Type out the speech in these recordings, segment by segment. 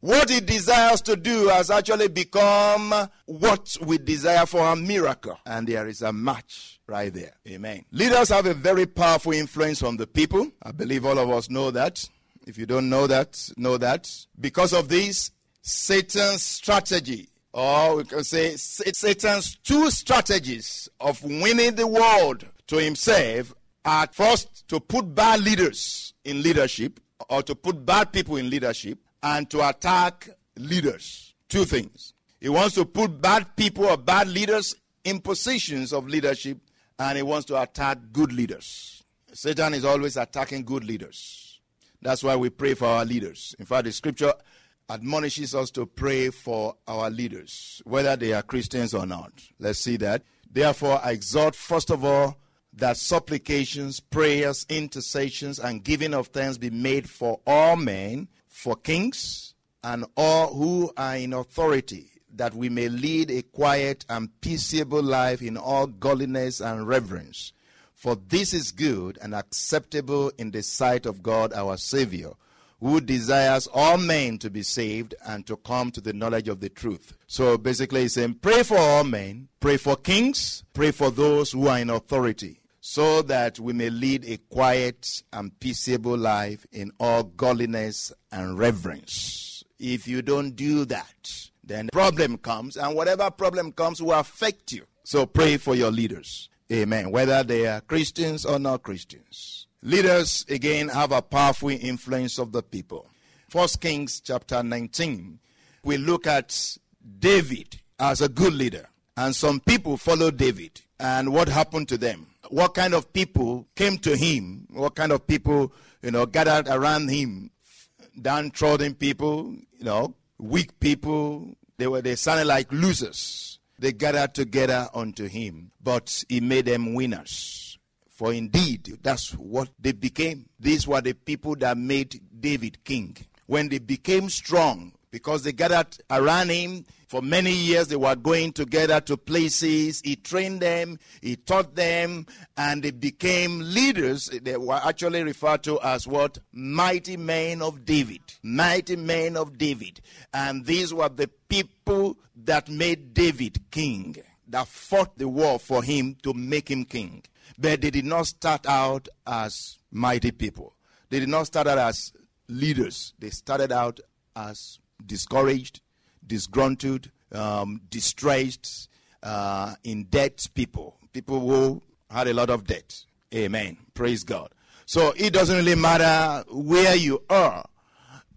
What he desires to do has actually become what we desire for a miracle. And there is a match right there. Amen. Leaders have a very powerful influence on the people. I believe all of us know that. If you don't know that, know that. Because of this, Satan's strategy, or we can say Satan's two strategies of winning the world to himself are first to put bad leaders in leadership or to put bad people in leadership and to attack leaders. Two things. He wants to put bad people or bad leaders in positions of leadership, and he wants to attack good leaders. Satan is always attacking good leaders. That's why we pray for our leaders. In fact, the scripture admonishes us to pray for our leaders, whether they are Christians or not. Let's see that. Therefore, I exhort, first of all, that supplications, prayers, intercessions, and giving of thanks be made for all men, for kings, and all who are in authority, that we may lead a quiet and peaceable life in all godliness and reverence. For this is good and acceptable in the sight of God our Savior, who desires all men to be saved and to come to the knowledge of the truth. So basically, he's saying, pray for all men, pray for kings, pray for those who are in authority so that we may lead a quiet and peaceable life in all godliness and reverence. If you don't do that, then problem comes, and whatever problem comes will affect you. So pray for your leaders. Amen. Whether they are Christians or not Christians. Leaders, again, have a powerful influence of the people. First Kings chapter 19, we look at David as a good leader. And some people follow David. And what happened to them? what kind of people came to him, what kind of people, you know, gathered around him. Downtrodden people, you know, weak people. They were they sounded like losers. They gathered together unto him, but he made them winners. For indeed, that's what they became. These were the people that made David king. When they became strong, because they gathered around him for many years. They were going together to places. He trained them, he taught them, and they became leaders. They were actually referred to as what? Mighty men of David. Mighty men of David. And these were the people that made David king, that fought the war for him to make him king. But they did not start out as mighty people. They did not start out as leaders. They started out as discouraged, disgruntled, um, distressed, uh, in debt people, people who had a lot of debt. Amen. Praise God. So it doesn't really matter where you are.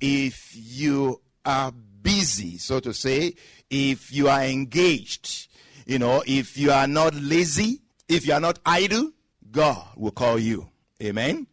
If you are busy, so to say, if you are engaged, you know, if you are not lazy, if you are not idle, God will call you. Amen.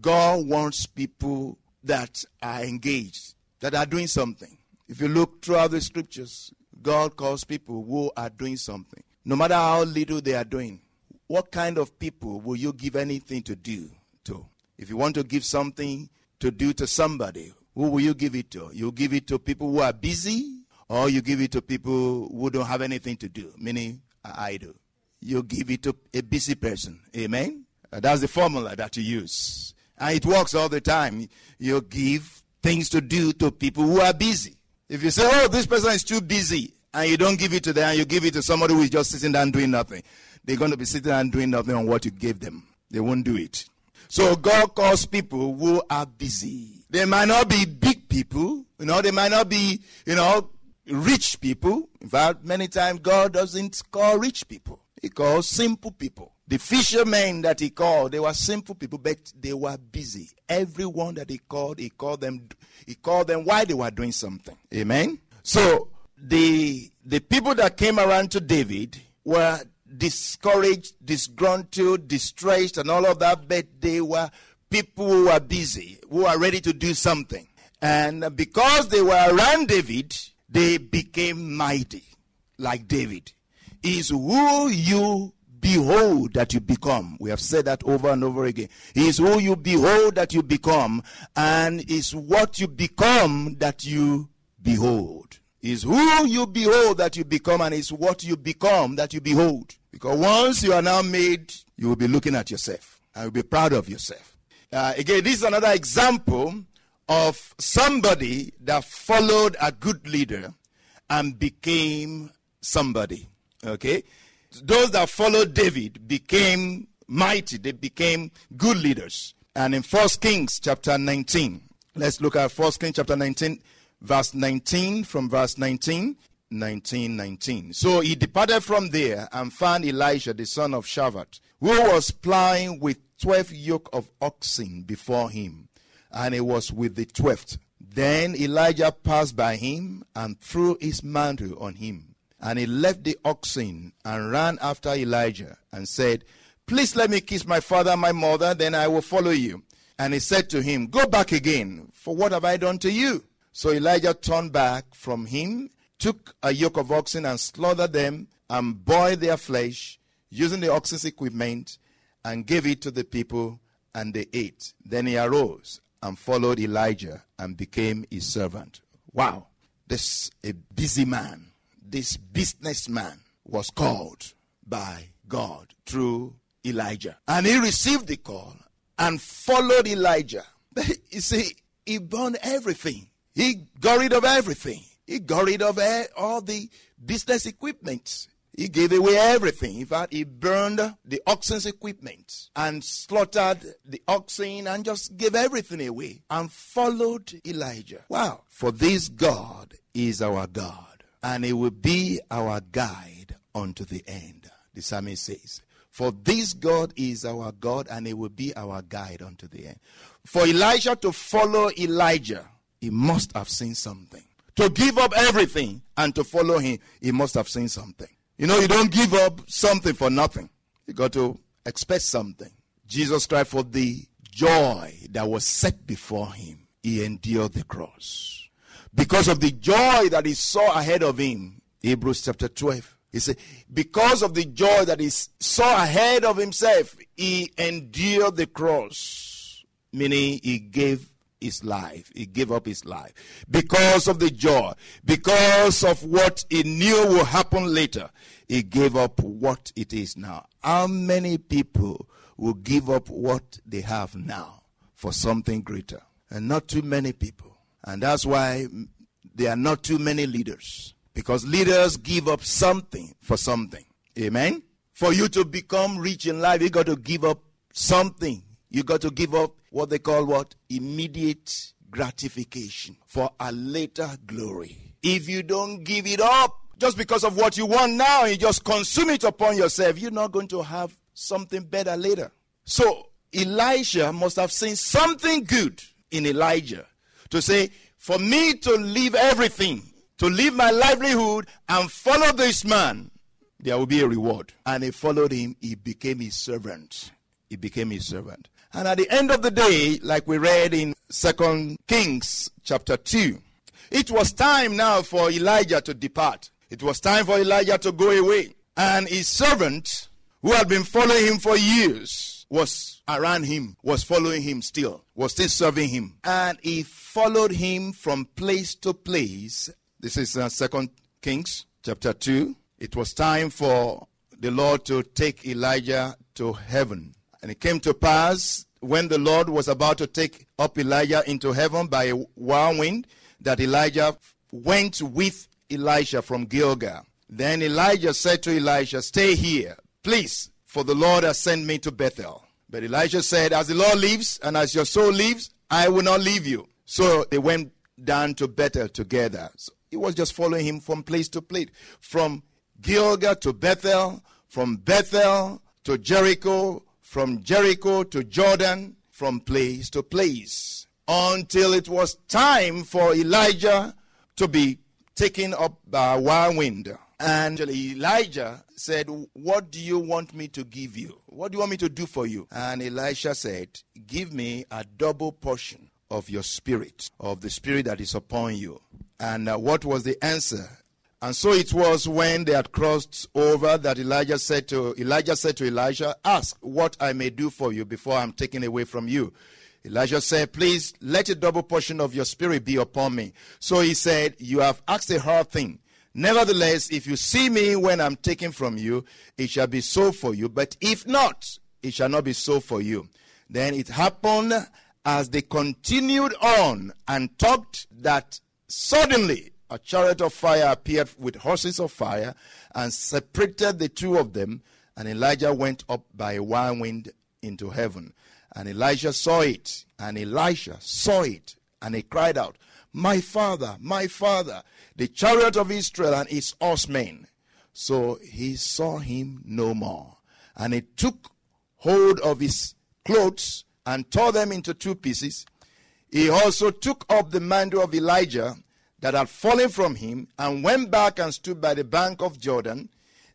God wants people that are engaged that are doing something. If you look throughout the scriptures, God calls people who are doing something. No matter how little they are doing, what kind of people will you give anything to do to? If you want to give something to do to somebody, who will you give it to? You give it to people who are busy, or you give it to people who don't have anything to do, meaning idle. You give it to a busy person. Amen? That's the formula that you use. And it works all the time. You give things to do to people who are busy. If you say, oh, this person is too busy, and you don't give it to them, and you give it to somebody who is just sitting and doing nothing, they're going to be sitting and doing nothing on what you gave them. They won't do it. So God calls people who are busy. They might not be big people, you know, they might not be, you know, rich people. In fact, many times God doesn't call rich people. He calls simple people. The fishermen that he called, they were simple people, but they were busy. Everyone that he called, he called them he called them while they were doing something. Amen. So the the people that came around to David were discouraged, disgruntled, distressed, and all of that, but they were people who were busy, who were ready to do something. And because they were around David, they became mighty, like David. Is who you behold that you become. We have said that over and over again. He is who you behold that you become, and is what you become that you behold. Is who you behold that you become, and is what you become that you behold. Because once you are now made, you will be looking at yourself and will be proud of yourself. Uh, again, this is another example of somebody that followed a good leader and became somebody. Okay? Those that followed David became mighty, they became good leaders. And in First Kings chapter 19, let's look at First Kings chapter 19, verse 19, from verse 19. 19, 19. So he departed from there and found Elisha the son of Shaphat, who was plowing with twelve yoke of oxen before him, and he was with the twelfth. Then Elijah passed by him and threw his mantle on him and he left the oxen and ran after Elijah and said, Please let me kiss my father and my mother, then I will follow you. And he said to him, Go back again, for what have I done to you? So Elisha turned back from him, took a yoke of oxen and slaughtered them, and boiled their flesh, using the oxen's equipment, and gave it to the people, and they ate. Then he arose and followed Elijah and became his servant. Wow, this a busy man this businessman was called by God through Elijah. And he received the call and followed Elijah. You see, he burned everything. He got rid of everything. He got rid of all the business equipment. He gave away everything. In fact, he burned the oxen's equipment and slaughtered the oxen and just gave everything away and followed Elijah. Wow. For this God is our God and it will be our guide unto the end. The psalmist says, For this God is our God, and it will be our guide unto the end. For Elisha to follow Elijah, he must have seen something. To give up everything and to follow him, he must have seen something. You know, you don't give up something for nothing. You got to expect something. Jesus Christ, for the joy that was set before him, he endured the cross because of the joy that he saw ahead of him. Hebrews chapter 12. He said, because of the joy that he saw ahead of himself, he endured the cross. Meaning he gave his life. He gave up his life. Because of the joy. Because of what he knew will happen later. He gave up what it is now. How many people will give up what they have now for something greater? And not too many people. And that's why there are not too many leaders. Because leaders give up something for something. Amen? For you to become rich in life, you got to give up something. You got to give up what they call what? Immediate gratification for a later glory. If you don't give it up just because of what you want now, you just consume it upon yourself, you're not going to have something better later. So Elisha must have seen something good in Elijah to say, for me to leave everything, to leave my livelihood and follow this man, there will be a reward. And he followed him, he became his servant. He became his servant. And at the end of the day, like we read in Second Kings chapter 2, it was time now for Elijah to depart. It was time for Elijah to go away. And his servant, who had been following him for years, was around him, was following him still, was still serving him. And he followed him from place to place This is uh, Second Kings chapter 2. It was time for the Lord to take Elijah to heaven. And it came to pass when the Lord was about to take up Elijah into heaven by a whirlwind that Elijah went with Elisha from Gilgal. Then Elijah said to Elisha, Stay here, please, for the Lord has sent me to Bethel. But Elisha said, As the Lord lives and as your soul lives, I will not leave you. So they went down to Bethel together. So he was just following him from place to place, from Gilgal to Bethel, from Bethel to Jericho, from Jericho to Jordan, from place to place, until it was time for Elijah to be taken up by a whirlwind. And Elijah said, What do you want me to give you? What do you want me to do for you? And Elisha said, Give me a double portion of your spirit, of the spirit that is upon you. And uh, what was the answer? And so it was when they had crossed over that Elijah said to Elijah said to Elisha, Ask what I may do for you before I'm taken away from you. Elisha said, Please let a double portion of your spirit be upon me. So he said, You have asked a hard thing. Nevertheless, if you see me when I'm taken from you, it shall be so for you. But if not, it shall not be so for you. Then it happened as they continued on and talked that suddenly a chariot of fire appeared with horses of fire and separated the two of them. And Elijah went up by a whirlwind into heaven. And Elijah saw it, and Elisha saw it, and he cried out, My father, my father, the chariot of Israel and its horsemen. So he saw him no more. And he took hold of his clothes and tore them into two pieces. He also took up the mantle of Elijah that had fallen from him and went back and stood by the bank of Jordan.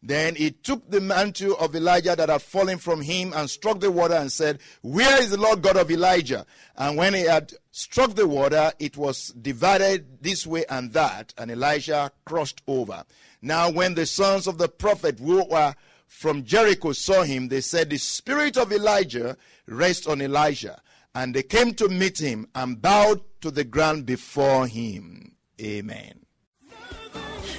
Then he took the mantle of Elijah that had fallen from him and struck the water and said, Where is the Lord God of Elijah? And when he had struck the water, it was divided this way and that, and Elisha crossed over. Now, when the sons of the prophet who were from Jericho saw him, they said, The spirit of Elijah rests on Elisha. And they came to meet him and bowed to the ground before him. Amen.